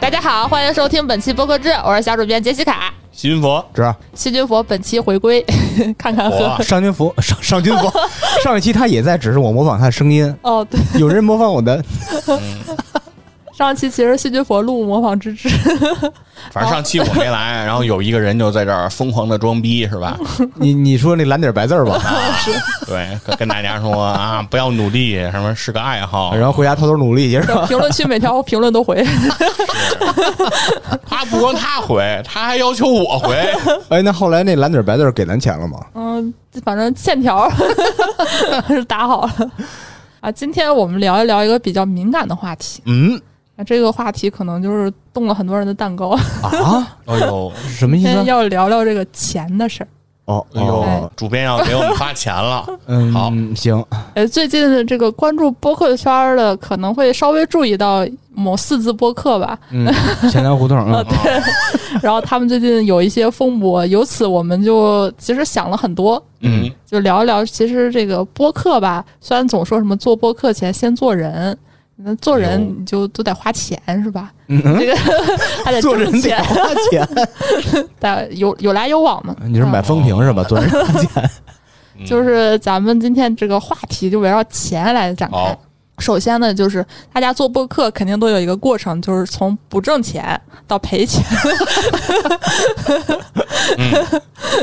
大家好，欢迎收听本期播客志，我是小主编杰西卡。西军佛，是吧？细菌佛本期回归，看看哇和上军服，上上军服，上一期他也在，只是我模仿他的声音。哦，对，有人模仿我的，上期其实细菌佛录模仿之之，反正上期我没来，然后有一个人就在这儿疯狂的装逼，是吧？你你说那蓝底白字儿吧，对，跟跟大家说啊，不要努力，什么是个爱好。然后回家偷偷努力去，是吧？评论区每条评论都回。他不光他回，他还要求我回。哎，那后来那蓝底白字儿给咱钱了吗？嗯，反正欠条是打好了啊。今天我们聊一聊一个比较敏感的话题，嗯那这个话题可能就是动了很多人的蛋糕。啊，哎呦，什么意思？今天要聊聊这个钱的事儿。哦哎呦哦，，主编要给我们发钱了。嗯，好行，呃，最近的这个关注播客圈儿的，可能会稍微注意到某四字播客吧。嗯，钱粮胡同，嗯，然后他们最近有一些风波，由此我们就其实想了很多，嗯，就聊一聊。其实这个播客吧，虽然总说什么做播客前先做人，那做人你就都得花钱是吧？嗯这个 还得做人得花钱。得有有来有往嘛。你是买风评是吧？做人花钱。嗯就是咱们今天这个话题就围绕钱来展开好。首先呢，就是大家做播客肯定都有一个过程，就是从不挣钱到赔钱。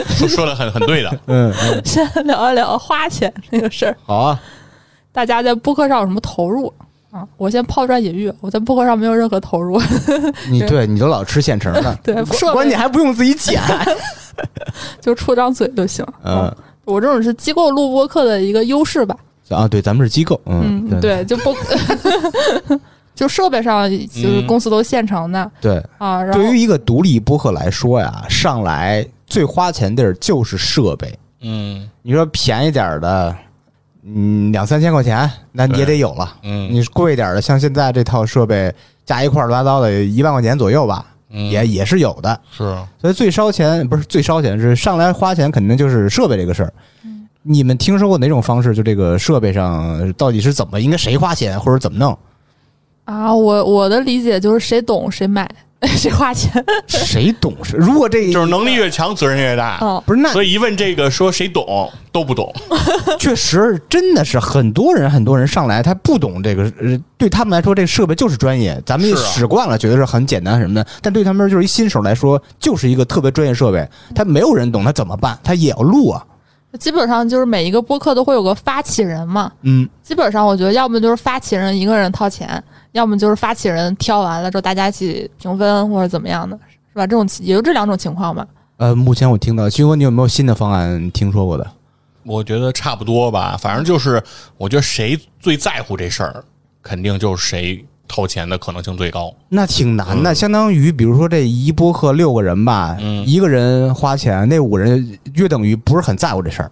说说的很很对的。嗯嗯，先聊一聊花钱这个事儿。好啊，大家在播客上有什么投入啊？我先抛砖引玉，我在播客上没有任何投入，你对你都老吃现成的，对，关键还不用自己剪。就出张嘴就行。嗯我这种是机构录播客的一个优势吧。啊，对，咱们是机构，嗯，嗯，对，就不，就设备上就是公司都现成的、对。啊。然后对于一个独立播客来说呀，上来最花钱地儿就是设备。嗯你说便宜点儿的，嗯，两三千块钱，那你也得有了。嗯，你贵点的，像现在这套设备加一块儿乱七八糟的，一万块钱左右吧，嗯也也是有的。是所以最烧钱不是最烧钱，是上来花钱肯定就是设备这个事儿。你们听说过哪种方式？就这个设备上到底是怎么应该谁花钱，或者怎么弄？啊，我我的理解就是谁懂谁买，谁花钱。谁懂是？如果这就是能力越强，责任越大。哦，不是那所以一问这个说谁懂都不懂。确实真的是很多人，很多人上来他不懂这个，呃，对他们来说这个设备就是专业，咱们也使惯了，觉得是很简单什么的，但对他们就是一新手来说，就是一个特别专业设备，他没有人懂，他怎么办？他也要录啊，基本上就是每一个播客都会有个发起人嘛。嗯，基本上我觉得，要么就是发起人一个人掏钱，要么就是发起人挑完了之后大家一起平分或者怎么样的，是吧？这种也就这两种情况吧。呃，目前我听到，徐哥，你有没有新的方案听说过的？我觉得差不多吧，反正就是，我觉得谁最在乎这事儿，肯定就是谁掏钱的可能性最高。那挺难的，相当于比如说这一播客六个人吧，嗯一个人花钱，那五个人约等于不是很在乎这事儿。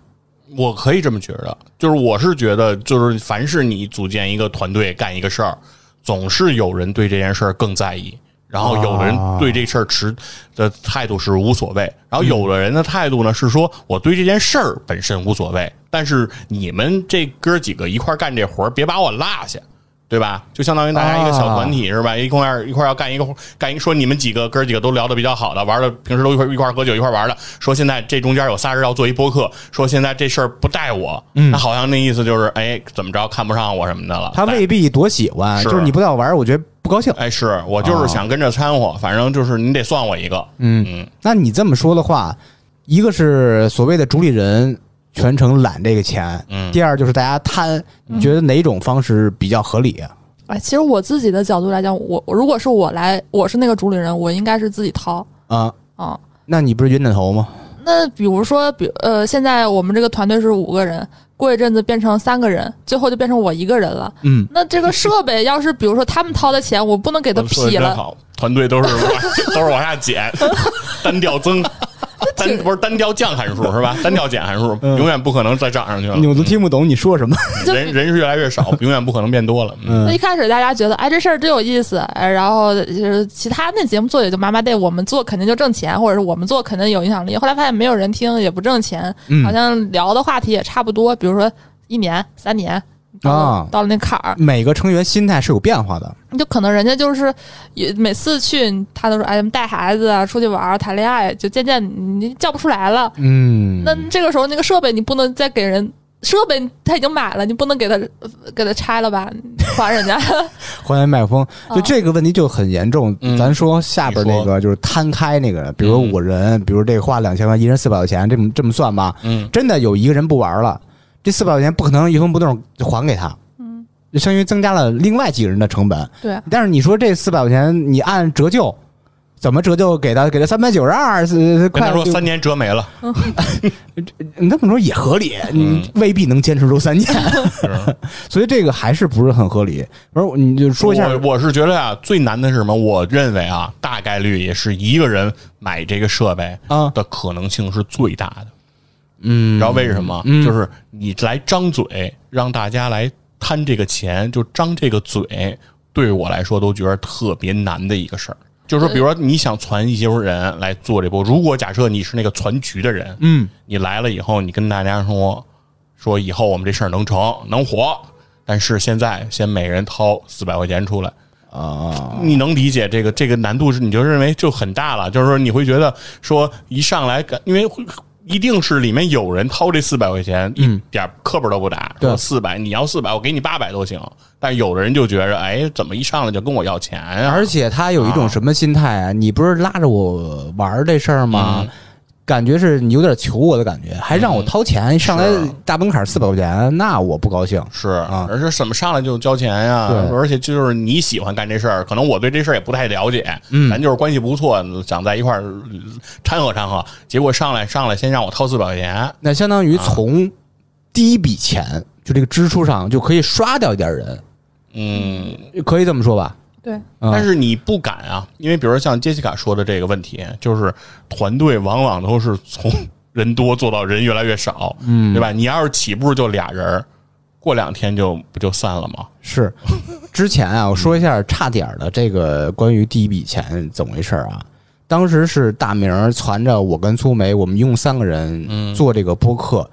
我可以这么觉得，就是我是觉得，就是凡是你组建一个团队干一个事儿，总是有人对这件事儿更在意，然后有的人对这事儿持的态度是无所谓，然后有的人的态度呢是说我对这件事儿本身无所谓，但是你们这哥几个一块儿干这活儿，别把我落下。对吧？就相当于大家一个小团体、是吧？一块儿一块儿要干一个活干一个，说你们几个哥几个都聊得比较好的，玩的平时都一块一块喝酒一块玩的，说现在这中间有仨人要做一播客，说现在这事儿不带我，那好像那意思就是哎怎么着看不上我什么的了。他未必多喜欢，是就是你不带我玩，我觉得不高兴。哎是我就是想跟着掺和，反正就是你得算我一个，嗯嗯，那你这么说的话，一个是所谓的主理人全程揽这个钱，嗯第二就是大家摊，你觉得哪种方式比较合理啊？哎，其实我自己的角度来讲，我我如果是我来，我是那个主理人，我应该是自己掏啊，啊。那你不是冤大头吗？那比如说，比呃，现在我们这个团队是五个人，过一阵子变成三个人，最后就变成我一个人了。嗯，那这个设备要是比如说他们掏的钱，我不能给他说得劈了。团队都是 都是往下减，单调增，单不是单调降函数是吧？单调减函数永远不可能再涨上去了。我都听不懂你说什么。人人是越来越少，永远不可能变多了。嗯，那一开始大家觉得，哎，这事儿真有意思，哎，然后就是其他那节目做也就麻麻地，我们做肯定就挣钱，或者是我们做肯定有影响力。后来发现没有人听，也不挣钱，好像聊的话题也差不多。比如说一年、三年啊到了那坎儿，每个成员心态是有变化的。就可能人家就是也每次去，他都说哎带孩子啊，出去玩儿、谈恋爱，就渐渐你叫不出来了。嗯，那这个时候那个设备你不能再给人。设备他已经买了，你不能给他给他拆了吧？还人家。还原麦克风，就这个问题就很严重。嗯咱说下边那个就是摊开那个，比如五人，比如这花两千万，一人四百块钱，这么这么算吧。嗯，真的有一个人不玩了，这四百块钱不可能一分不动就还给他，嗯，就相当于增加了另外几个人的成本。对，但是你说这四百块钱，你按折旧，怎么折旧给他？给他三百九十二，是跟他说三年折没了，你这么说也合理，嗯你未必能坚持住三年，是 所以这个还是不是很合理。不是，你就说一下我我是觉得啊，最难的是什么？我认为啊，大概率也是一个人买这个设备啊的可能性是最大的。嗯你知道为什么？嗯就是你来张嘴让大家来贪这个钱，就张这个嘴，对我来说都觉得特别难的一个事儿。就是说，比如说你想攒一些人来做这波，如果假设你是那个传局的人，嗯你来了以后，你跟大家说说以后我们这事儿能成能火，但是现在先每人掏四百块钱出来。啊，你能理解这个这个难度是，你就认为就很大了，就是说你会觉得说一上来感，因为会一定是里面有人掏这四百块钱，一点课本都不打，对说四百你要四百，我给你八百都行。但有的人就觉着，哎，怎么一上来就跟我要钱啊？而且他有一种什么心态啊？你不是拉着我玩儿这事儿吗？嗯感觉是你有点求我的感觉，还让我掏钱，一上来大门槛四百块钱，那我不高兴。是啊而是什么上来就交钱呀？对而且就是你喜欢干这事儿，可能我对这事儿也不太了解，嗯咱就是关系不错，想在一块儿掺和掺和，结果上来上来先让我掏四百块钱，那相当于从第一笔钱就这个支出上就可以刷掉一点人，嗯，可以这么说吧？对，嗯但是你不敢啊，因为比如说像杰西卡说的这个问题，就是团队往往都是从 人多做到人越来越少，嗯对吧？你要是起步就俩人儿，过两天就不就散了吗？是，之前啊，我说一下差点儿的这个关于第一笔钱怎么回事啊？当时是大明儿传着我跟苏梅，我们一共三个人做这个播客，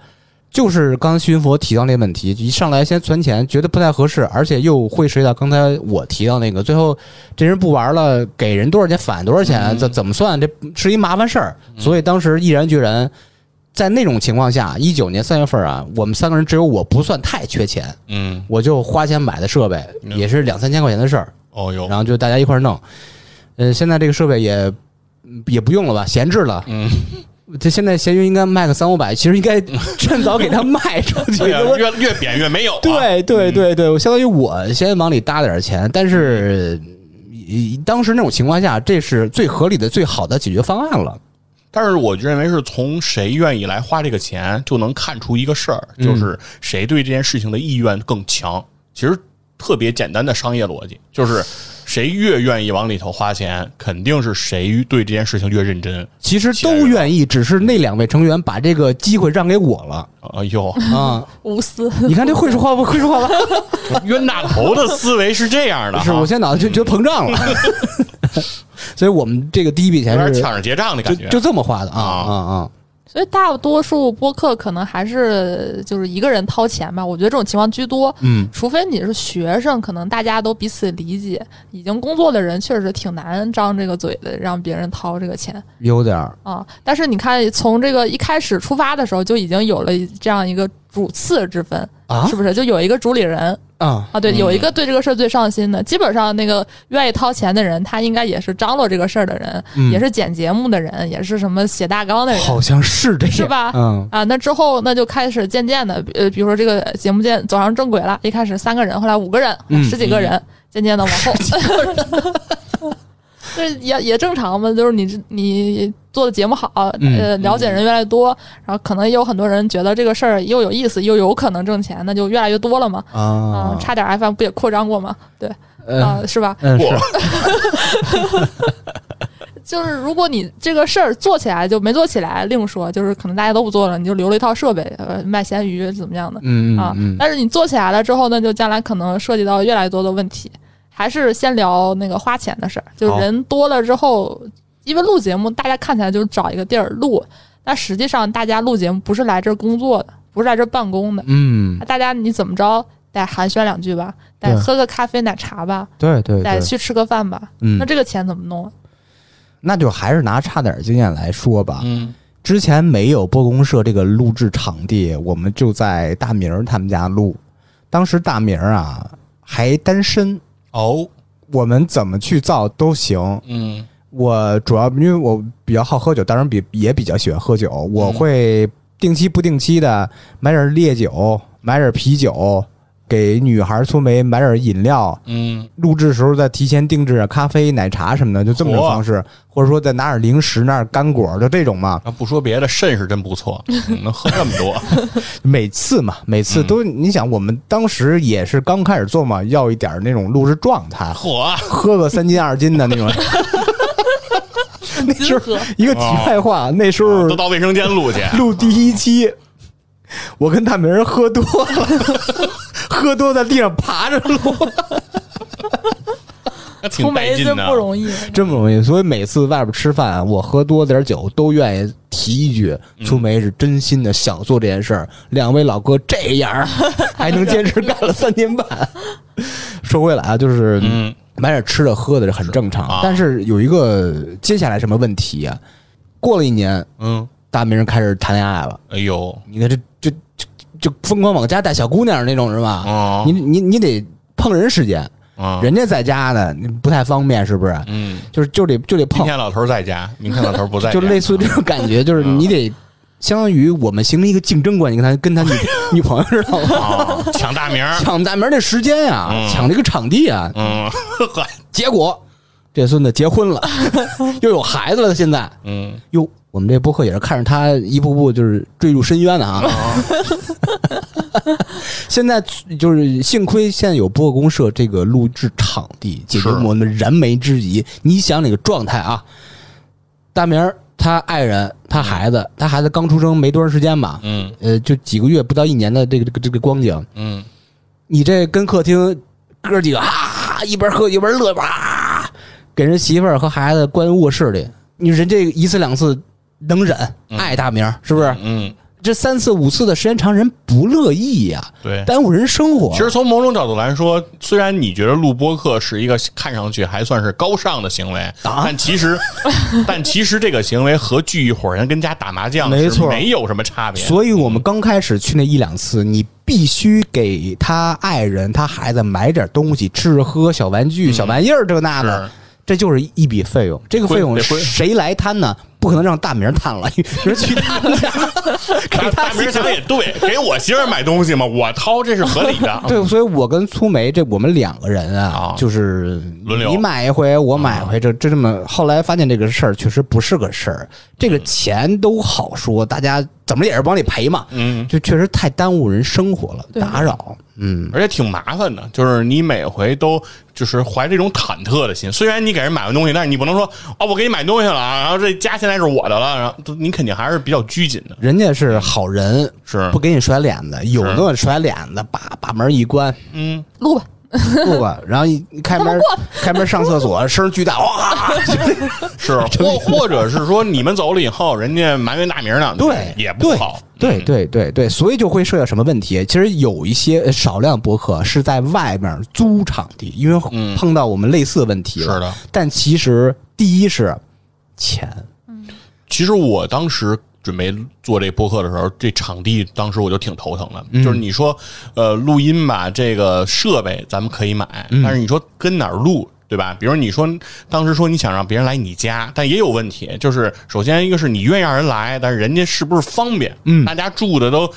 就是刚徐云佛提到那问题，一上来先存钱，觉得不太合适，而且又会涉及到刚才我提到那个，最后这人不玩了，给人多少钱返多少钱，怎、怎么算？这是一麻烦事儿，所以当时毅然决然。在那种情况下，一九年三月份啊，我们三个人只有我不算太缺钱，嗯，我就花钱买的设备，嗯也是两三千块钱的事儿，哦哟，然后就大家一块儿弄。呃，现在这个设备也也不用了吧，闲置了。嗯，这现在闲鱼应该卖个三五百，其实应该 趁早给它卖出去。越越贬越没有、啊。对对对对，我相当于我先往里搭点钱，但是。以当时那种情况下，这是最合理的、最好的解决方案了。但是我认为是从谁愿意来花这个钱，就能看出一个事儿，嗯就是谁对这件事情的意愿更强。其实特别简单的商业逻辑，就是谁越愿意往里头花钱，肯定是谁对这件事情越认真。其实都愿意，只是那两位成员把这个机会让给我了哎呦，啊！无私。你看这会说话不会说话吧？冤大头的思维是这样的，是我现在脑子就觉得膨胀了，所以我们这个第一笔钱是抢着结账的感觉。就这么花的啊啊啊啊！所以大多数播客可能还是就是一个人掏钱吧，我觉得这种情况居多。嗯，除非你是学生，可能大家都彼此理解；已经工作的人确实挺难张这个嘴的，让别人掏这个钱有点儿啊。但是你看，从这个一开始出发的时候，就已经有了这样一个主次之分，啊是不是？就有一个主理人啊。啊，对，嗯。有一个对这个事儿最上心的。基本上那个愿意掏钱的人，他应该也是张罗这个事儿的人，嗯。也是剪节目的人，也是什么写大纲的人，好像是这样，是吧？嗯。啊，那之后那就开始渐渐的，呃，比如说这个节目渐走上正轨了，一开始三个人，后来五个人、嗯十几个人，渐渐的往后，这也也正常嘛，就是你你做的节目好，嗯呃，了解人越来越多，然后可能也有很多人觉得这个事儿又有意思，又有可能挣钱，那就越来越多了嘛。啊啊，差点 FM 不也扩张过吗？对呃啊，是吧？嗯是我 就是如果你这个事儿做起来就没做起来，另说，就是可能大家都不做了，你就留了一套设备，呃，卖咸鱼怎么样的，啊嗯嗯嗯，但是你做起来了之后呢，就将来可能涉及到越来越多的问题。还是先聊那个花钱的事儿，就是人多了之后，因为录节目，大家看起来就是找一个地儿录，但实际上大家录节目不是来这儿工作的，不是来这儿办公的，嗯，大家你怎么着得寒暄两句吧，得喝个咖啡奶茶吧，对对对，得去吃个饭吧，嗯。那，这个钱怎么弄啊？那就还是拿差点经验来说吧。嗯。之前没有播公社这个录制场地，我们就在大明儿他们家录。当时大明儿啊还单身，哦我们怎么去造都行。嗯。我主要因为我比较好喝酒，当然比也比较喜欢喝酒，我会定期不定期的买点烈酒，买点啤酒，给女孩粗梅买点饮料。嗯录制的时候再提前定制咖啡、奶茶什么的，就这么种嚯方式，或者说再拿点零食、拿点干果，就这种嘛。啊，不说别的，肾是真不错，嗯能喝这么多。每次嘛，每次都，你想，我们当时也是刚开始做嘛，要一点那种录制状态，嚯，喝个三斤二斤的那种。那时候一个题外话，那时候都到卫生间录去。录第一期，我跟大明人喝多了，喝多在地上爬着录，出梅真带劲的，不容易，真不容易。所以每次外边吃饭，我喝多点酒都愿意提一句：“出梅是真心的想做这件事儿。”两位老哥这样 还能坚持干了三年半。说回来啊，就是嗯买点吃的喝的是很正常，啊但是有一个接下来什么问题啊？过了一年，嗯，大明人开始谈恋爱了。哎呦，你看这就疯狂往家带小姑娘那种是吧？哦。你你你得碰人时间，啊，人家在家呢，你不太方便，是不是？嗯，就是就得就得今碰，天老头在家，明天老头不在家，就类似这种感觉，就是你得相当于我们形成一个竞争关系，跟他跟他女 女朋友知道吗？啊，抢大名，抢大名这时间呀，嗯。抢这个场地啊，嗯，结果这孙子结婚了，又有孩子了，现在。嗯。哟，我们这播客也是看着他一步步就是坠入深渊的啊。现在就是幸亏现在有播客公社这个录制场地，解决我们燃眉之急。你想那个状态啊，大明儿他爱人，他孩子，他孩子刚出生没多长时间吧，嗯。呃，就几个月不到一年的这个这个这个光景，嗯，你这跟客厅哥几个啊，一边喝一边乐吧，给人媳妇儿和孩子关卧室里，你说人这一次两次能忍，爱大明儿是不是？嗯，这三次五次的时间长，人不乐意呀、对。耽误人生活。其实从某种角度来说，虽然你觉得录播客是一个看上去还算是高尚的行为，啊但其实，但其实这个行为和聚一伙人跟家打麻将没错没有什么差别。所以我们刚开始去那一两次，你必须给他爱人、他孩子买点东西，吃喝、小玩具、小玩意儿，这那的，这就是一笔费用。这个费用谁来摊呢？不可能让大明探了，你说去他们家 给大他大明想也对，给我媳妇买东西嘛，我掏这是合理的。对，所以我跟粗梅这我们两个人啊啊，就是轮流你买一回，我买一回，这这这么。后来发现这个事儿确实不是个事儿，这个钱都好说，大家怎么也是往里赔嘛，嗯，就确实太耽误人生活了，打扰。嗯，而且挺麻烦的，就是你每回都就是怀这种忐忑的心。虽然你给人买完东西，但是你不能说哦，我给你买东西了啊，然后这家现在是我的了，然后你肯定还是比较拘谨的。人家是好人，是。不给你甩脸子，有那甩脸子，把把门一关，嗯，录吧，不吧，然后一一开门，开门上厕所，声巨大，哇！是，或或者是说你们走了以后，人家埋怨大名呢，对，也不好。对嗯对对对，所以就会涉及到什么问题？其实有一些呃少量博客是在外面租场地，因为嗯碰到我们类似的问题了。是的，但其实第一是钱，其实我当时准备做这播客的时候，这场地当时我就挺头疼的。嗯就是你说，呃，录音吧，这个设备咱们可以买，嗯但是你说跟哪儿录？对吧？比如你说当时说你想让别人来你家，但也有问题，就是首先一个是你愿意让人来，但是人家是不是方便？嗯大家住的都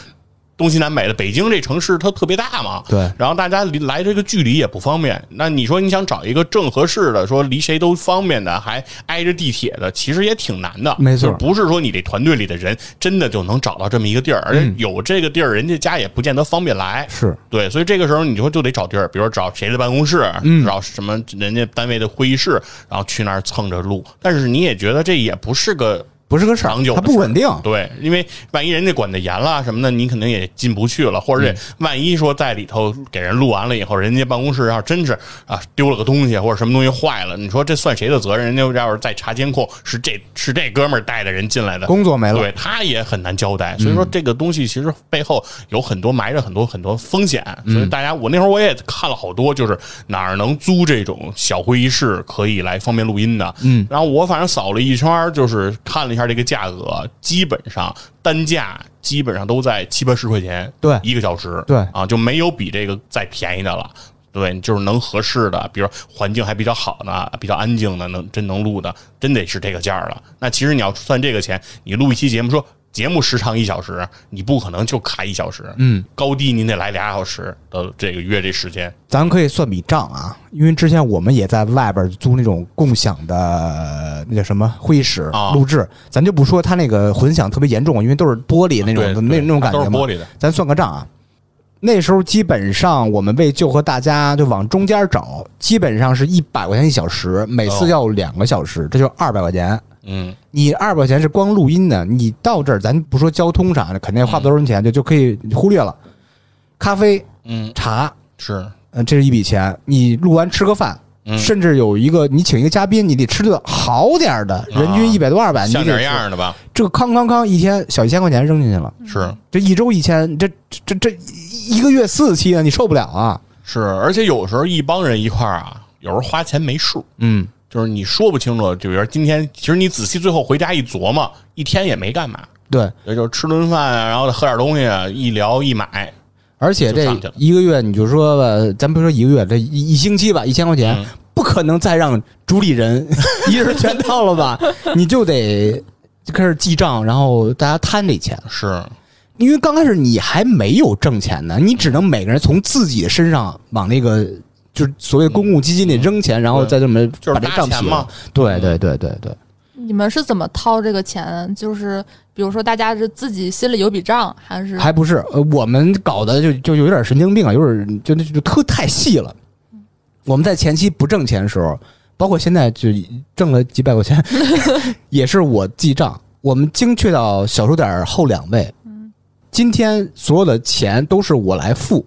东西南北的。北京这城市它特别大嘛，对然后大家离来这个距离也不方便。那你说你想找一个正合适的，说离谁都方便的，还挨着地铁的，其实也挺难的。没错就不是说你这团队里的人真的就能找到这么一个地儿，而且有这个地儿，人家家也不见得方便来。是对，所以这个时候你就就得找地儿，比如找谁的办公室，嗯找什么人家单位的会议室，然后去那儿蹭着录。但是你也觉得这也不是个不是个事儿长久，它不稳定。对，因为万一人家管的严了什么的，你肯定也进不去了，或者万一说在里头给人录完了以后，人家办公室要真是啊丢了个东西或者什么东西坏了，你说这算谁的责任？人家要是再查监控，是这 是这哥们儿带的人进来的，工作没了嗯对他也很难交代。所以说这个东西其实背后有很多埋着很多很多风险，嗯所以大家我那会儿我也看了好多，就是哪儿能租这种小会议室可以来方便录音的。嗯，然后我反正扫了一圈，就是看了一下这个价格，基本上单价基本上都在七八十块钱，对一个小时，对啊，就没有比这个再便宜的了。对，就是能合适的，比如环境还比较好的、比较安静的，能真能录的，真得是这个价儿了。那其实你要算这个钱，你录一期节目，说节目时长一小时，你不可能就卡一小时，嗯，高低您得来俩小时的这个约这时间。咱可以算笔账啊，因为之前我们也在外边租那种共享的那叫什么会议室啊录制，咱就不说它那个混响特别严重，因为都是玻璃那种那那种感觉嘛都是玻璃的。咱算个账啊，那时候基本上我们为就和大家就往中间找，基本上是一百块钱一小时，每次要两个小时，这就二百块钱。嗯，你二百块钱是光录音的，你到这儿咱不说交通啥的，肯定花不多少钱，就就可以忽略了。咖啡、嗯，茶，是，嗯，这是一笔钱。你录完吃个饭，嗯。甚至有一个你请一个嘉宾，你得吃顿好点儿的，人均一百多二百，你像点样儿的吧？这个康康康一天小一千块钱扔进去了，是。这一周一千，这这这一一个月四期啊，你受不了啊！是，而且有时候一帮人一块儿啊，有时候花钱没数。嗯，就是你说不清楚，就比如今天，其实你仔细最后回家一琢磨，一天也没干嘛，对，也就是吃顿饭啊，然后喝点东西啊，一聊一买，而且这就上去了。一个月，你就说吧，咱不说一个月，这一一星期吧，一千块钱，可能再让主理人 一人全掏了吧？你就得就开始记账，然后大家摊这钱。是因为刚开始你还没有挣钱呢，你只能每个人从自己的身上往那个就是所谓公共基金里扔钱，然后再这么就是把这账提嘛。对对对对对，你们是怎么掏这个钱？就是比如说大家是自己心里有笔账，还是还不是呃，我们搞的就就有点神经病啊，有点就就就特太细了。我们在前期不挣钱的时候，包括现在就挣了几百块钱，也是我记账。我们精确到小数点后两位。今天所有的钱都是我来付，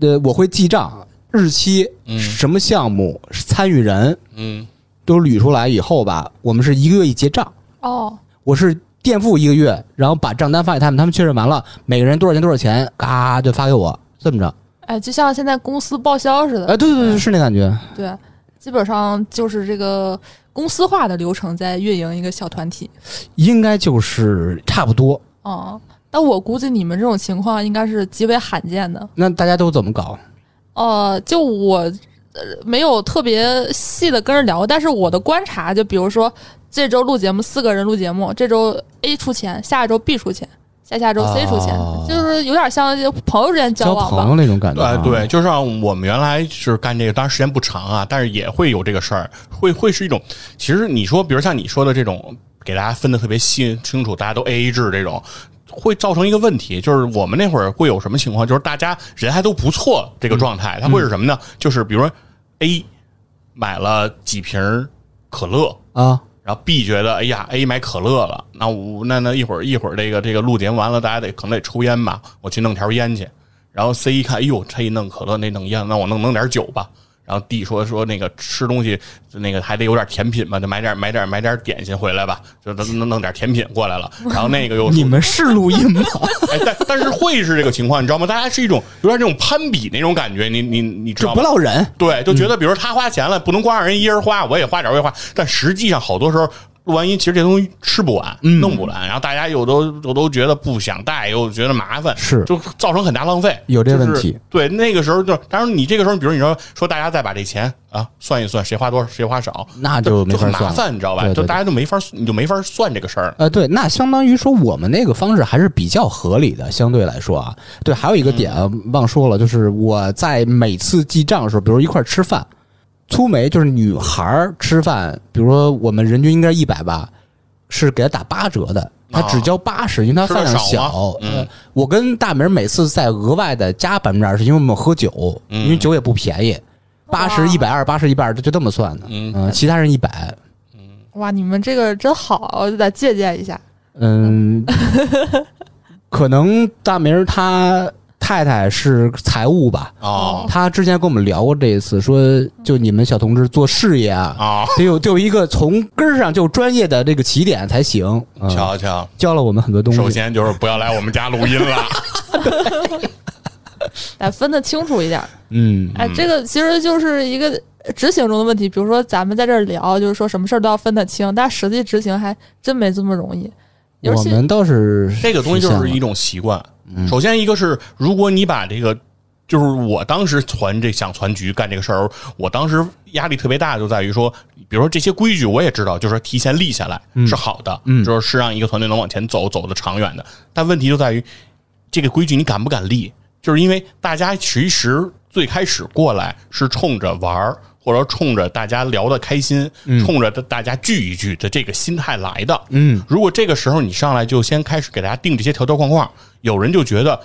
呃，我会记账，日期、嗯什么项目、参与人嗯都捋出来以后吧，我们是一个月一结账。哦，我是垫付一个月，然后把账单发给他们，他们确认完了，每个人多少钱多少钱，嘎就发给我，这么着。哎，就像现在公司报销似的，哎，对对对，是那感觉。对，基本上就是这个公司化的流程在运营一个小团体。应该就是差不多。哦，那我估计你们这种情况应该是极为罕见的。那大家都怎么搞？呃，就我呃没有特别细的跟人聊，但是我的观察，就比如说这周录节目四个人录节目，这周 A 出钱，下一周 B 出钱，下下周 C 出钱，哦就是有点像朋友之间交交往吧。朋友那种感觉啊。哎，对，就像我们原来是干这个，当然时间不长啊，但是也会有这个事儿，会会是一种，其实你说，比如像你说的这种，给大家分的特别细清楚，大家都 A A 制这种。会造成一个问题，就是我们那会儿会有什么情况？就是大家人还都不错，这个状态，它会是什么呢？就是比如说 A 买了几瓶可乐，啊，然后 B 觉得，哎呀，A 买可乐了，那我那那一会儿一会儿这个这个录节完了，大家得可能得抽烟吧，我去弄条烟去。然后 C 一看，哎呦，这一弄可乐，那弄烟，那我弄弄点酒吧。然后弟说说那个吃东西，那个还得有点甜品嘛，就买点买点买点点心回来吧，就弄弄点甜品过来了。然后那个又说你们是录音吗？哎，但但是会是这个情况，你知道吗？大家是一种有点这种攀比那种感觉，你你你知就道吗？不落人。对，就觉得比如他花钱了，不能光让人一人花，我也花点，我也花。但实际上好多时候录完音，其实这东西吃不完，嗯弄不完，然后大家又都又都觉得不想带，又觉得麻烦，是就造成很大浪费，有这就是问题对，那个时候就，当然你这个时候，比如你说说大家再把这钱啊算一算，谁花多少，谁花少，那就没法算了很麻烦，你知道吧？对对就大家就没法，你就没法算这个事儿。呃，对，那相当于说我们那个方式还是比较合理的，相对来说啊。对，还有一个点啊忘说了，就是我在每次记账的时候，比如一块儿吃饭，粗眉就是女孩儿吃饭，比如说我们人均应该一百吧，是给她打八折的，她只交八十，因为她饭量小。嗯呃，我跟大明每次再额外的加百分之二十，因为我们喝酒，因为酒也不便宜，八十、一百二、八十、一百二，就这么算的。嗯嗯，其他人一百。哇，你们这个真好，我就得借鉴一下。嗯，可能大明儿他太太是财务吧，哦他之前跟我们聊过这一次，说就你们小同志做事业啊，啊，得有得有一个从根儿上就专业的这个起点才行。嗯瞧瞧，教了我们很多东西。首先就是不要来我们家录音了。得分得清楚一点。嗯，哎，这个其实就是一个执行中的问题。比如说咱们在这儿聊，就是说什么事儿都要分得清，但实际执行还真没这么容易。我们倒是这个东西就是一种习惯。首先一个是，如果你把这个，就是我当时传这想传局干这个事儿，我当时压力特别大，就在于说，比如说这些规矩我也知道，就是说提前立下来是好的，嗯就是是让一个团队能往前走，走得长远的。但问题就在于这个规矩你敢不敢立？就是因为大家其实最开始过来是冲着玩儿，或者冲着大家聊得开心，冲着大家聚一聚的这个心态来的。嗯，如果这个时候你上来就先开始给大家定这些条条框框，有人就觉得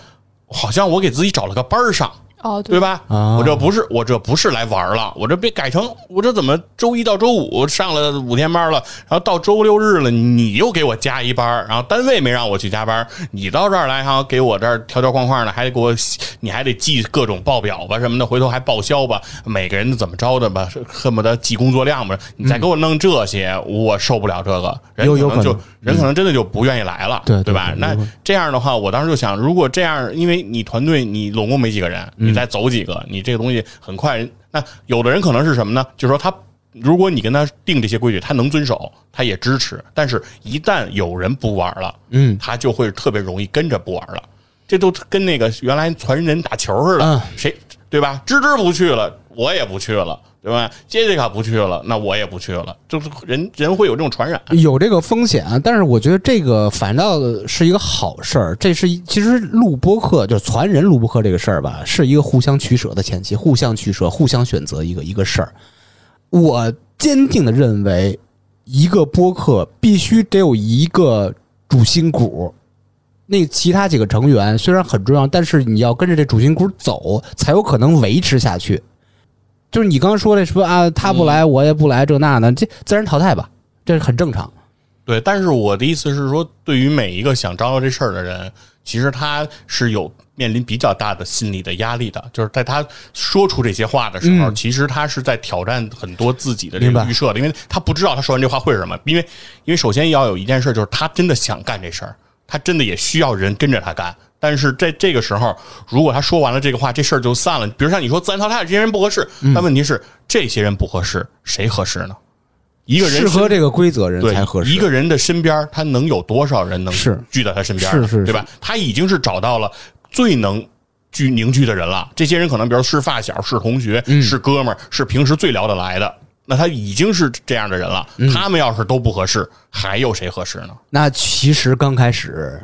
好像我给自己找了个班儿上，哦，对吧？啊我这不是我这不是来玩儿了，我这被改成我这怎么周一到周五上了五天班了，然后到周六日了，你又给我加一班儿，然后单位没让我去加班，你到这儿来还要给我这儿条条框框的，还得给我你还得记各种报表吧什么的，回头还报销吧，每个人怎么着的吧，恨不得记工作量吧，你再给我弄这些，我受不了这个，人可能就可能人可能真的就不愿意来了，对对对吧？那这样的话，我当时就想，如果这样，因为你团队你拢共没几个人，嗯你再走几个，你这个东西很快。那有的人可能是什么呢？就是说他，如果你跟他定这些规矩，他能遵守，他也支持。但是，一旦有人不玩了，嗯，他就会特别容易跟着不玩了。这都跟那个原来传人打球似的，嗯谁对吧？芝芝不去了，我也不去了，对吧？杰西卡不去了，那我也不去了。就是人人会有这种传染。有这个风险，但是我觉得这个反倒是一个好事儿。这是其实录播课就是传人录播课这个事儿吧，是一个互相取舍的前期，互相取舍、互相选择一个一个事儿。我坚定的认为，一个播客必须得有一个主心骨。那其他几个成员虽然很重要，但是你要跟着这主心骨走，才有可能维持下去。就是你刚刚说的说啊，他不来，我也不来，这那的，这自然淘汰吧，这是很正常。对，但是我的意思是说，对于每一个想张罗这事儿的人，其实他是有面临比较大的心理的压力的。就是在他说出这些话的时候，嗯其实他是在挑战很多自己的这个预设的，因为他不知道他说完这话会是什么。因为因为首先要有一件事，就是他真的想干这事儿，他真的也需要人跟着他干。但是在这个时候，如果他说完了这个话，这事儿就散了。比如像你说自然淘汰，这些人不合适，嗯但问题是这些人不合适，谁合适呢？一个人适合这个规则人才合适。一个人的身边，他能有多少人能聚在他身边呢？是是对吧？他已经是找到了最能聚凝聚的人了。这些人可能，比如是发小、是同学、嗯是哥们儿，是平时最聊得来的。那他已经是这样的人了。嗯他们要是都不合适，还有谁合适呢？那其实刚开始，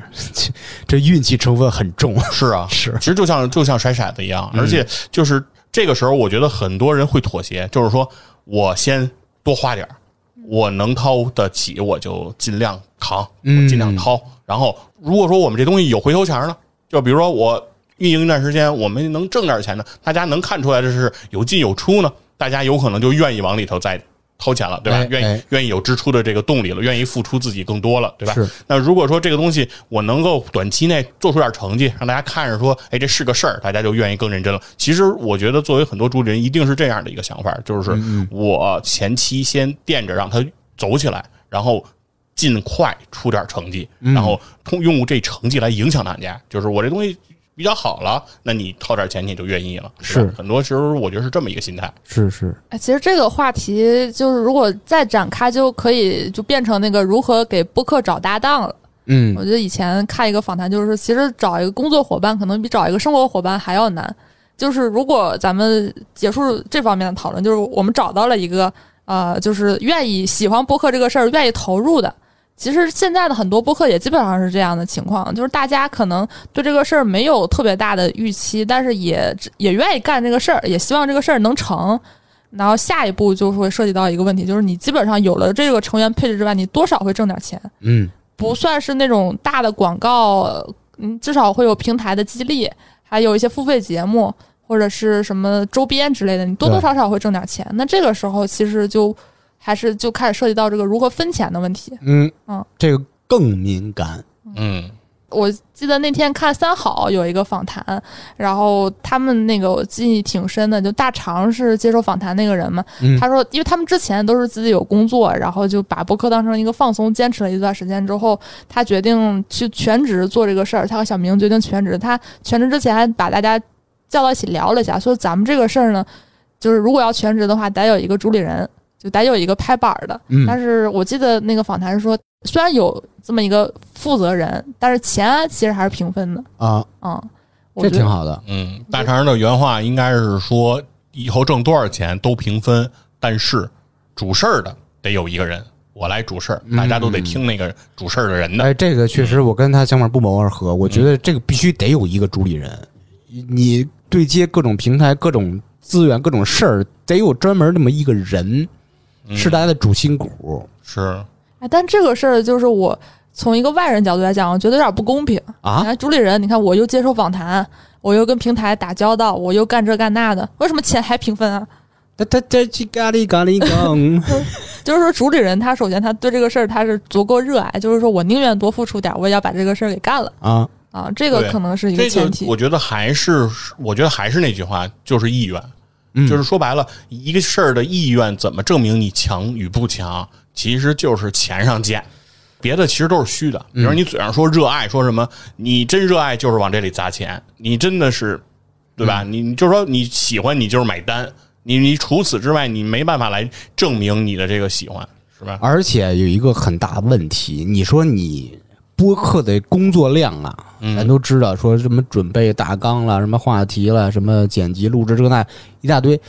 这这运气成分很重。是啊，是嗯其实就像就像甩骰子一样，而且就是这个时候，我觉得很多人会妥协，就是说我先多花点儿我能掏得起，我就尽量扛，我嗯尽量掏。然后如果说我们这东西有回头钱呢，就比如说我运营一段时间，我们能挣点钱呢，大家能看出来这是有进有出呢，大家有可能就愿意往里头再掏钱了，对吧？哎愿意哎愿意有支出的这个动力了，愿意付出自己更多了，对吧？是。那如果说这个东西我能够短期内做出点成绩，让大家看着说，哎，这是个事儿，大家就愿意更认真了。其实我觉得，作为很多主理人，一定是这样的一个想法，就是我前期先垫着让他走起来，然后尽快出点成绩，然后通用这成绩来影响大家。就是我这东西比较好了，那你掏点钱你就愿意了。是很多时候我觉得是这么一个心态。是是，哎，其实这个话题就是如果再展开，就可以就变成那个如何给播客找搭档了。嗯我觉得以前看一个访谈，就是说其实找一个工作伙伴可能比找一个生活伙伴还要难。就是如果咱们结束这方面的讨论，就是我们找到了一个呃，就是愿意喜欢播客这个事儿，愿意投入的。其实现在的很多播客也基本上是这样的情况，就是大家可能对这个事儿没有特别大的预期，但是也也愿意干这个事儿，也希望这个事儿能成。然后下一步就会涉及到一个问题，就是你基本上有了这个成员配置之外，你多少会挣点钱。嗯不算是那种大的广告，呃嗯，至少会有平台的激励，还有一些付费节目或者是什么周边之类的，你多多少少会挣点钱。那这个时候其实就还是就开始涉及到这个如何分钱的问题。嗯嗯，这个更敏感。嗯我记得那天看三好有一个访谈，然后他们那个我记忆挺深的，就大肠是接受访谈那个人嘛，嗯他说，因为他们之前都是自己有工作，然后就把博客当成一个放松，坚持了一段时间之后，他决定去全职做这个事儿。他和小明决定全职，他全职之前还把大家叫到一起聊了一下，说咱们这个事儿呢，就是如果要全职的话，得有一个主理人，就得有一个拍板儿的。嗯但是我记得那个访谈是说，虽然有这么一个负责人，但是钱其实还是平分的。啊，嗯，我这觉得挺好的。嗯，大肠的原话应该是说，以后挣多少钱都平分，但是主事儿的得有一个人，我来主事儿，大家都得听那个主事儿的人的。哎，这个确实，我跟他想法不谋而合。我觉得这个必须得有一个主理人，你对接各种平台、各种资源、各种事儿，得有专门那么一个人，嗯是大家的主心骨是，哎，但这个事儿就是我从一个外人角度来讲，我觉得有点不公平。你啊。看主理人，你看我又接受访谈，我又跟平台打交道，我又干这干那的，为什么钱还平分啊？哒哒哒叽咖喱咖喱杠，就是说主理人他首先他对这个事儿他是足够热爱，就是说我宁愿多付出点儿，我也要把这个事儿给干了啊，啊，这个可能是一个前提。我觉得还是，我觉得还是那句话，就是意愿。嗯就是说白了，一个事儿的意愿怎么证明你强与不强，其实就是钱上见，别的其实都是虚的。比如你嘴上说热爱，说什么你真热爱就是往这里砸钱，你真的是，对吧？你你就说你喜欢，你就是买单，你你除此之外，你没办法来证明你的这个喜欢，是吧？而且有一个很大的问题，你说你播客的工作量啊，咱都知道，说什么准备大纲了，什么话题了，什么剪辑录制这个那一大堆，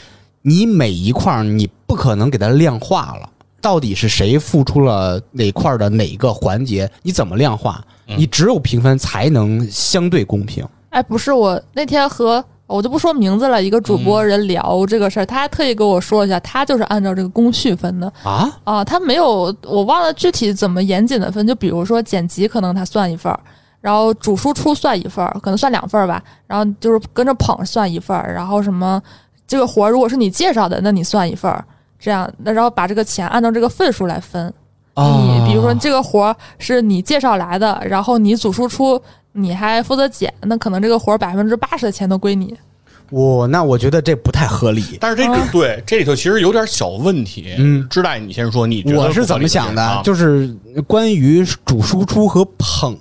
你每一块儿你不可能给它量化了。到底是谁付出了哪块儿的哪个环节？你怎么量化？你只有评分才能相对公平。哎，不是我那天和我就不说名字了，一个主播人聊这个事儿，他还特意跟我说一下，他就是按照这个工序分的。啊，啊，他没有我忘了具体怎么严谨的分，就比如说剪辑可能他算一份儿，然后主输出算一份儿，可能算两份儿吧，然后就是跟着捧算一份儿，然后什么这个活儿如果是你介绍的，那你算一份儿，这样那然后把这个钱按照这个份数来分。哦。你比如说这个活儿是你介绍来的，然后你主输出，你还负责剪，那可能这个活儿百分之八十的钱都归你。我那我觉得这不太合理。但是这个、对这里头其实有点小问题。嗯，知道你先说，你觉得我是怎么想的？不合理啊就是关于主输出和捧，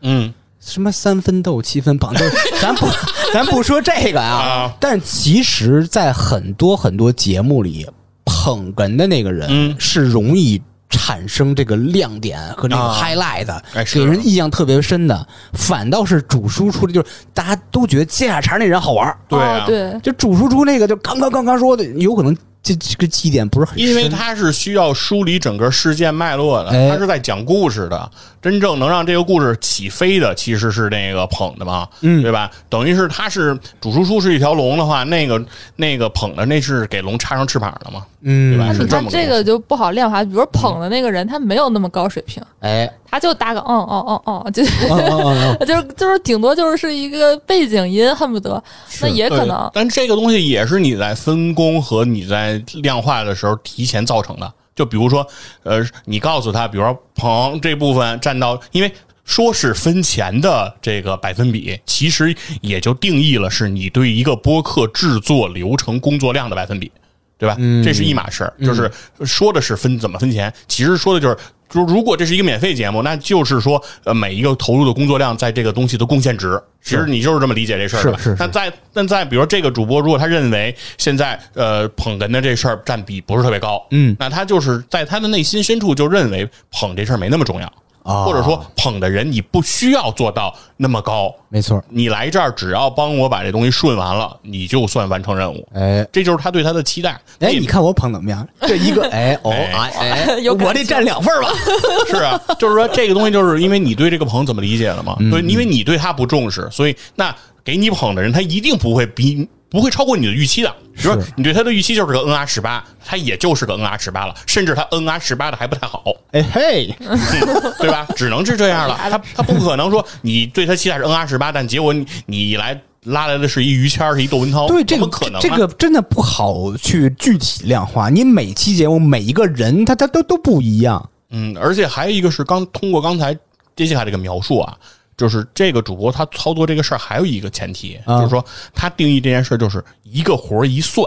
嗯什么三分斗七分捧，就是 咱不 咱不说这个啊啊，但其实，在很多很多节目里，捧哏的那个人嗯是容易产生这个亮点和这个啊。highlight 的，哎是。给人印象特别深的。反倒是主输出的，就是大家都觉得接下茬那人好玩儿。对啊。哦、对，就主输出那个就刚刚刚刚说的，有可能这这个记忆点不是很深，因为它是需要梳理整个事件脉络的，哎它是在讲故事的。真正能让这个故事起飞的，其实是那个捧的嘛，嗯对吧？等于是他是主输出是一条龙的话，那个那个捧的那是给龙插上翅膀了嘛，嗯，是这么个这个就不好量化。比如捧的那个人，他没有那么高水平，哎，他就搭个嗯嗯嗯嗯，就 就是就是顶多就是是一个背景音，恨不得那也可能。但这个东西也是你在分工和你在量化的时候提前造成的。就比如说，呃，你告诉他，比如说捧这部分占到，因为说是分钱的这个百分比，其实也就定义了是你对一个播客制作流程工作量的百分比。对吧？嗯这是一码事儿，就是说的是分怎么分钱，其实说的就是就如果这是一个免费节目，那就是说，呃，每一个投入的工作量在这个东西的贡献值，其实你就是这么理解这事儿？是是是。但在但在比如说这个主播，如果他认为现在呃捧哏的这事儿占比不是特别高，嗯，那他就是在他的内心深处就认为捧这事儿没那么重要，啊或者说捧的人你不需要做到那么高，没错，你来这儿只要帮我把这东西顺完了，你就算完成任务。哎。这就是他对他的期待。哎，你你看我捧怎么样？这一个 哎哦哎哎，有我这占两份儿吧？是啊，就是说这个东西，就是因为你对这个捧怎么理解了嘛？嗯对，因为你对他不重视，所以那给你捧的人，他一定不会比不会超过你的预期的。比如说你对他的预期就是个 N R 十八，他也就是个 N R 十八了，甚至他 N R 十八的还不太好，哎嘿，对吧？只能是这样了。他他不可能说你对他期待是 N R 十八，但结果你你来拉来的是一于谦儿，是一窦文涛，对这个怎么可能啊？这个真的不好去具体量化。你每期节目每一个人他他都都不一样，嗯，而且还有一个是刚通过刚才杰西卡这个描述啊，就是这个主播他操作这个事儿还有一个前提，啊。就是说他定义这件事儿就是一个活儿一算，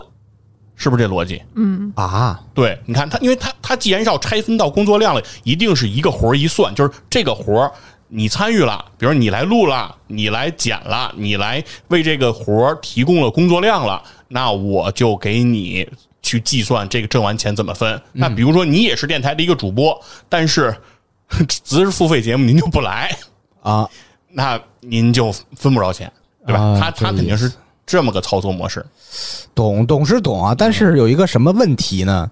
是不是这逻辑？嗯。啊，对，你看他，因为他他既然要拆分到工作量了，一定是一个活儿一算，就是这个活儿你参与了，比如你来录了，你来剪了，你来为这个活儿提供了工作量了，那我就给你去计算这个挣完钱怎么分。那比如说你也是电台的一个主播，但是 只是付费节目您就不来，啊，那您就分不着钱，对吧？啊他他个肯定是这么个操作模式。懂懂是懂啊，但是有一个什么问题呢？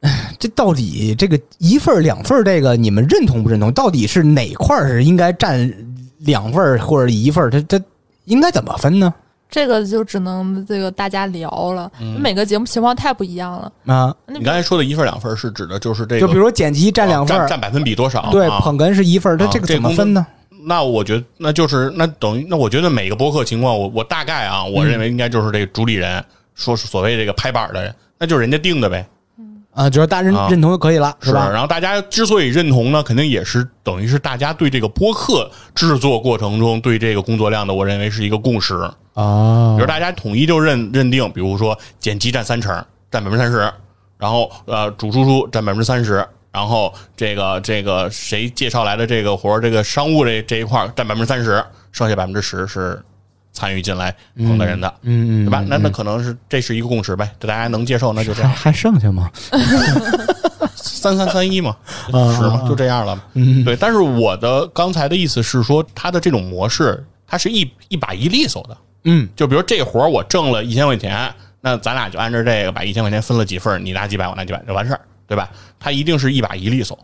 唉这到底这个一份儿两份儿这个你们认同不认同？到底是哪块儿是应该占两份儿或者一份儿？它它应该怎么分呢？这个就只能这个大家聊了，嗯每个节目情况太不一样了。啊，那你刚才说的一份两份是指的就是这个，就比如说剪辑占两份儿，占占百分比多少？对，啊捧哏是一份儿，它啊这个这怎么分呢？那我觉得那就是那等于那我觉得每个播客情况，我我大概啊，我认为应该就是这个主理人说是所谓这个拍板的人，那就是人家定的呗，啊，只要大家认认同就可以了，是吧？然后大家之所以认同呢，肯定也是等于是大家对这个播客制作过程中对这个工作量的，我认为是一个共识。啊比如大家统一就认认定，比如说剪辑占三成，占百分之三十，然后呃主输出占百分之三十，然后这个这个谁介绍来的这个活儿，这个商务这这一块儿占百分之三十，剩下百分之十是参与进来捧的人的，嗯嗯，对吧？那那可能是这是一个共识呗，大家能接受，那就这样，还还剩下吗？三三三一嘛，啊是吗？就这样了。嗯对，但是我的刚才的意思是说，他的这种模式，它是一一把一利索的。嗯就比如这活儿我挣了一千块钱，那咱俩就按照这个把一千块钱分了几份，你拿几百，我拿几百就完事儿，对吧？它一定是一把一利索。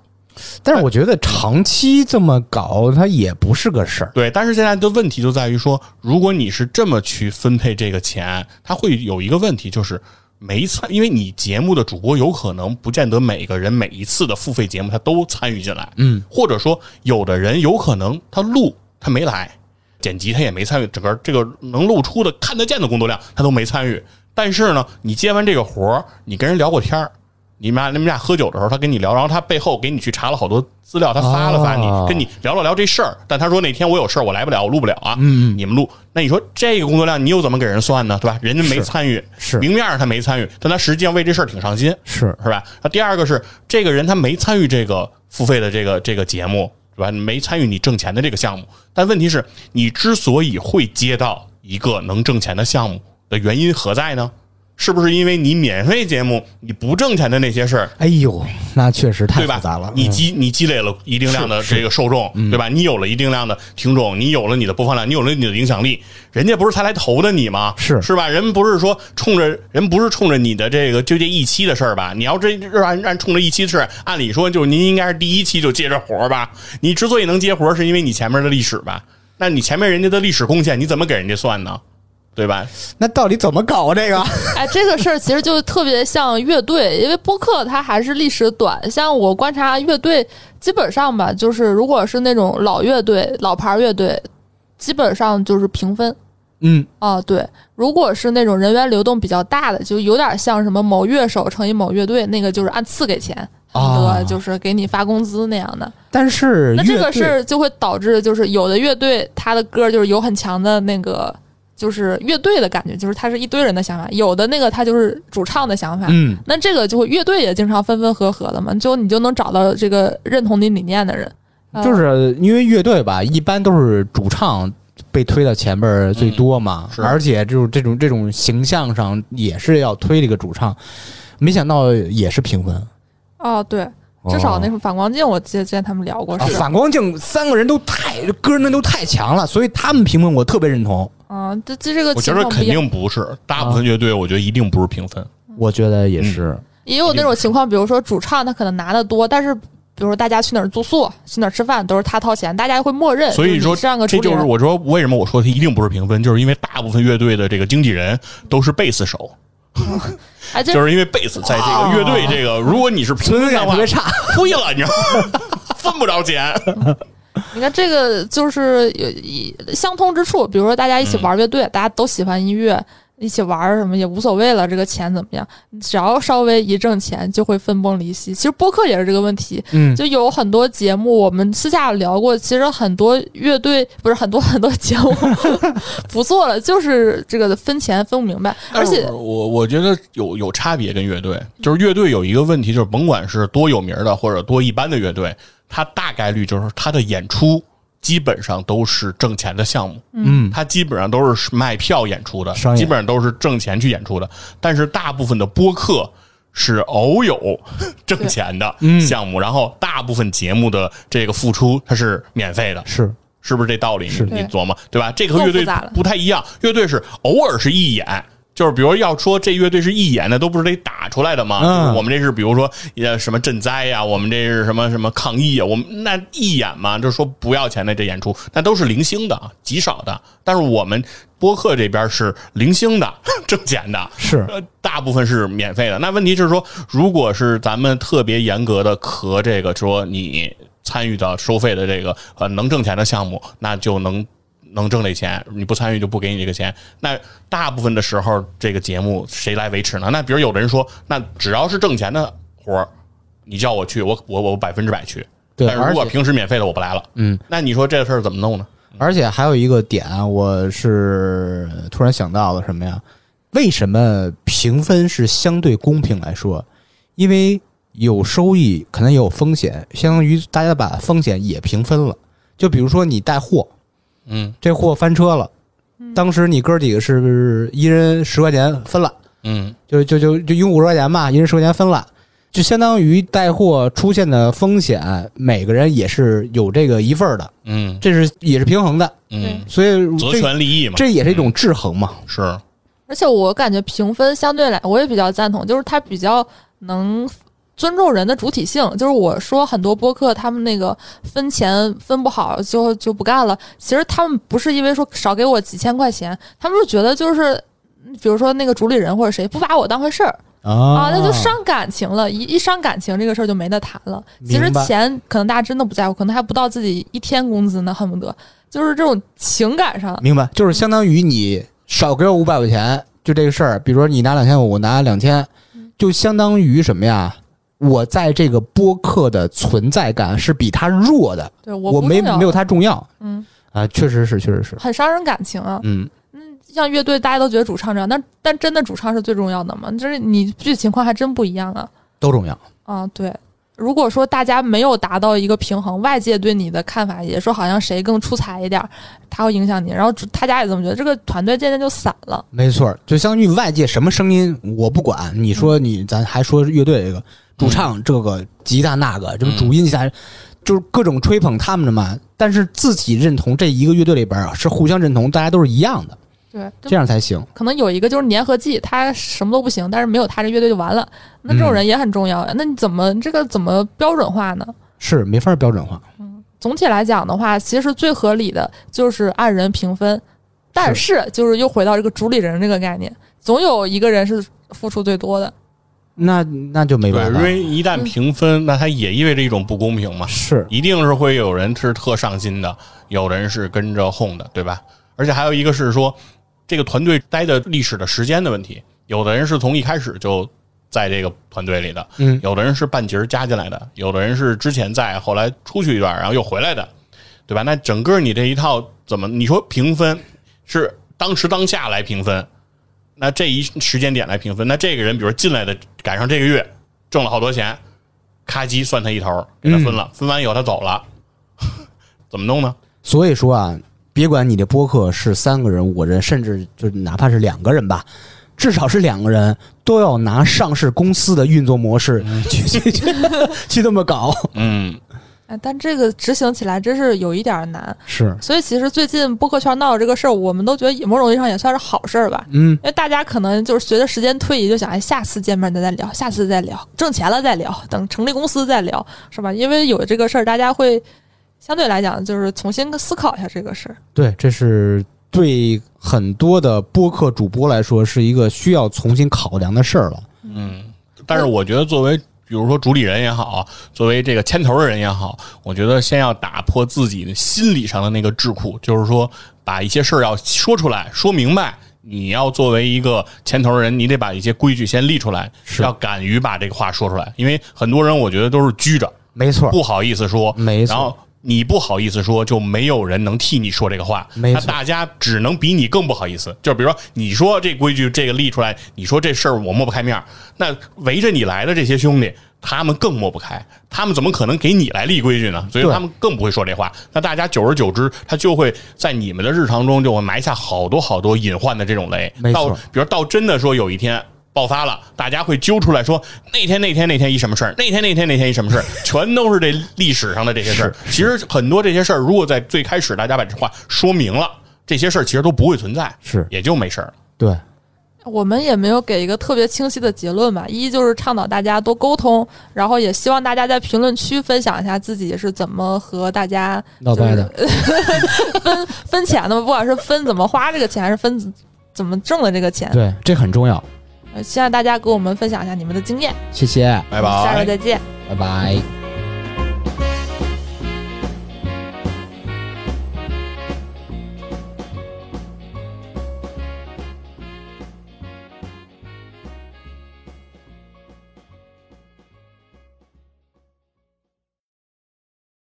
但是我觉得长期这么搞，它也不是个事儿。对，但是现在的问题就在于说，如果你是这么去分配这个钱，它会有一个问题，就是没参，因为你节目的主播有可能不见得每个人每一次的付费节目他都参与进来，嗯，或者说有的人有可能他录他没来，剪辑他也没参与，整个这个能露出的看得见的工作量他都没参与。但是呢，你接完这个活儿，你跟人聊过天儿，你们俩你们俩喝酒的时候，他跟你聊，然后他背后给你去查了好多资料，他发了发你，哦跟你聊了聊这事儿。但他说那天我有事儿，我来不了，我录不了啊。嗯你们录，那你说这个工作量你又怎么给人算呢？对吧？人家没参与，是明面上他没参与，但他实际上为这事儿挺上心。是是吧？那第二个是这个人他没参与这个付费的这个这个节目，是吧？没参与你挣钱的这个项目，但问题是你之所以会接到一个能挣钱的项目的原因何在呢？是不是因为你免费节目你不挣钱的那些事儿，哎呦，那确实太复杂了。？你嗯积你积累了一定量的这个受众，对吧？你有了一定量的听众，你有了你的播放量，你有了你的影响力，人家不是才来投的你吗？是是吧？人不是说冲着人不是冲着你的这个就这一期的事儿吧？你要这按按冲着一期的事儿，按理说就是您应该是第一期就接着活儿吧？你之所以能接活儿，是因为你前面的历史吧？那你前面人家的历史贡献，你怎么给人家算呢？对吧？那到底怎么搞这个？哎，这个事儿其实就特别像乐队，因为播客它还是历史短。像我观察乐队，基本上吧，就是如果是那种老乐队、老牌乐队，基本上就是平分。嗯啊，对，如果是那种人员流动比较大的，就有点像什么某乐手乘以某乐队，那个就是按次给钱，啊对，就是给你发工资那样的。但是那这个事儿就会导致，就是有的乐队他的歌就是有很强的那个就是乐队的感觉，就是它是一堆人的想法；有的那个它就是主唱的想法。嗯，那这个就会乐队也经常分分合合的嘛，就你就能找到这个认同你理念的人。呃就是因为乐队吧，一般都是主唱被推到前边儿最多嘛，嗯是而且就是这种这种形象上也是要推这个主唱，没想到也是平分。哦，对，至少那个、个反光镜，我记得之前他们聊过啊是。反光镜三个人都太歌人都太强了，所以他们评分我特别认同。嗯，这这这个我觉得肯。定不是，大部分乐队我觉得一定不是评分。我觉得也是，也有那种情况，比如说主唱他可能拿的多，但是比如说大家去哪儿住宿、去哪儿吃饭都是他掏钱，大家会默认。所以说，就是你这就是我说为什么我说他一定不是评分，就是因为大部分乐队的这个经纪人都是贝斯手，哎，就是因为贝斯在这个乐队这个，如果你是评分的话在感特别，差。亏了，你知道吗？分不着钱。你看这个就是有一相通之处，比如说大家一起玩乐队，大家都喜欢音乐。一起玩什么也无所谓了，这个钱怎么样？只要稍微一挣钱，就会分崩离析。其实播客也是这个问题，嗯，就有很多节目，我们私下聊过，其实很多乐队不是很多很多节目 不做了，就是这个分钱分不明白，而且我我觉得有有差别跟乐队，就是乐队有一个问题，就是甭管是多有名的或者多一般的乐队，它大概率就是他的演出基本上都是挣钱的项目，嗯，他基本上都是卖票演出的，基本上都是挣钱去演出的。但是大部分的播客是偶有挣钱的 嗯项目，然后大部分节目的这个付出它是免费的，是是不是这道理？你你琢磨对吧？这个和乐队不太一样，乐队是偶尔是一演。就是比如要说这乐队是义演的，都不是得打出来的吗？嗯就是我们这是比如说呃什么赈灾呀、我们这是什么什么抗疫啊，我们那义演嘛，就是说不要钱的这演出，那都是零星的，极少的。但是我们播客这边是零星的，挣钱的，是，呃，大部分是免费的。那问题是说，如果是咱们特别严格的和这个说你参与到收费的这个呃能挣钱的项目，那就能能挣这钱。你不参与就不给你这个钱。那大部分的时候，这个节目谁来维持呢？那比如有的人说，那只要是挣钱的活儿，你叫我去，我我我百分之百去。对但是如果平时免费的，我不来了。嗯，那你说这事儿怎么弄呢？而且还有一个点啊，我是突然想到了什么呀？为什么评分是相对公平来说？因为有收益，可能也有风险，相当于大家把风险也平分了。就比如说你带货，嗯。这货翻车了，当时你哥几个是一人十块钱分了，嗯。就就就就用五十块钱吧，一人十块钱分了，就相当于带货出现的风险，每个人也是有这个一份儿的，嗯。这是也是平衡的，嗯，所以择这权利益嘛，这也是一种制衡嘛。是。而且我感觉评分相对来，我也比较赞同，就是它比较能尊重人的主体性。就是我说很多播客他们那个分钱分不好就就不干了，其实他们不是因为说少给我几千块钱，他们是觉得就是。比如说那个主理人或者谁不把我当回事儿啊，啊那就伤感情了。一一伤感情，这个事儿就没得谈了。其实钱可能大家真的不在乎，可能还不到自己一天工资呢，恨不得就是这种情感上。明白，就是相当于你少给我五百块钱，就这个事儿。比如说你拿两千五，我拿两千，就相当于什么呀？我在这个播客的存在感是比他弱的，对我没没有他重要嗯，啊，确实是，确实是，很伤人感情啊。嗯，像乐队，大家都觉得主唱这样，但但真的主唱是最重要的吗？就是你具体情况还真不一样啊。都重要。啊，对。如果说大家没有达到一个平衡，外界对你的看法也说好像谁更出彩一点儿，他会影响你，然后主大家也这么觉得，这个团队渐渐就散了。没错，就相当于外界什么声音我不管，你说你咱还说乐队这个主唱这个吉他那个，这不主音吉他，就是各种吹捧他们的嘛。但是自己认同这一个乐队里边啊是互相认同，大家都是一样的，对，这样才行。可能有一个就是粘合剂，他什么都不行，但是没有他这乐队就完了。那这种人也很重要呀。那你怎么这个怎么标准化呢？是没法标准化，嗯总体来讲的话，其实最合理的就是按人评分，但是就是又回到这个主理人这个概念，总有一个人是付出最多的。那那就没，办法。因为一旦评分，那它也意味着一种不公平嘛。是一定是会有人是特上心的，有人是跟着哄的，对吧？而且还有一个是说，这个团队待的历史的时间的问题，有的人是从一开始就在这个团队里的，嗯有的人是半截儿加进来的，有的人是之前在，后来出去一段，然后又回来的，对吧？那整个你这一套怎么？你说评分是当时当下来评分，那这一时间点来评分，那这个人比如进来的赶上这个月挣了好多钱，咔叽算他一头，给他分了，分完以后他走了，怎么弄呢？所以说啊，别管你的播客是三个人、五个人，甚至就哪怕是两个人吧，至少是两个人都要拿上市公司的运作模式去去去去这么搞。嗯，哎，但这个执行起来真是有一点儿难。是，所以其实最近播客圈闹的这个事儿，我们都觉得某种意义上也算是好事儿吧。嗯，因为大家可能就是随着时间推移，就想哎，下次见面咱再聊，下次再聊，挣钱了再聊，等成立公司再聊，是吧？因为有这个事儿，大家会相对来讲就是重新思考一下这个事儿。对，这是对很多的播客主播来说是一个需要重新考量的事儿了。嗯但是我觉得作为比如说主理人也好，作为这个牵头的人也好，我觉得先要打破自己的心理上的那个桎梏，就是说把一些事儿要说出来，说明白。你要作为一个牵头人，你得把一些规矩先立出来，是要敢于把这个话说出来。因为很多人我觉得都是拘着，没错，不好意思说，没错然后你不好意思说，就没有人能替你说这个话，没错那大家只能比你更不好意思。就比如说，你说这规矩这个立出来，你说这事儿我抹不开面儿，那围着你来的这些兄弟。他们更抹不开，他们怎么可能给你来立规矩呢？所以他们更不会说这话。那大家久而久之，他就会在你们的日常中就会埋下好多好多隐患的这种雷。没错到比如到真的说有一天爆发了，大家会揪出来说那天那天那天一什么事儿，那天那天那天一什么事儿，全都是这历史上的这些事儿。其实很多这些事儿，如果在最开始大家把这话说明了，这些事儿其实都不会存在，是也就没事儿了。对，我们也没有给一个特别清晰的结论吧。一就是倡导大家多沟通，然后也希望大家在评论区分享一下自己是怎么和大家闹掰的，分 分钱的，不管是分怎么花这个钱，还是分怎怎么挣的这个钱。对，这很重要。呃希望大家给我们分享一下你们的经验。谢谢，拜拜下周。再见。拜拜。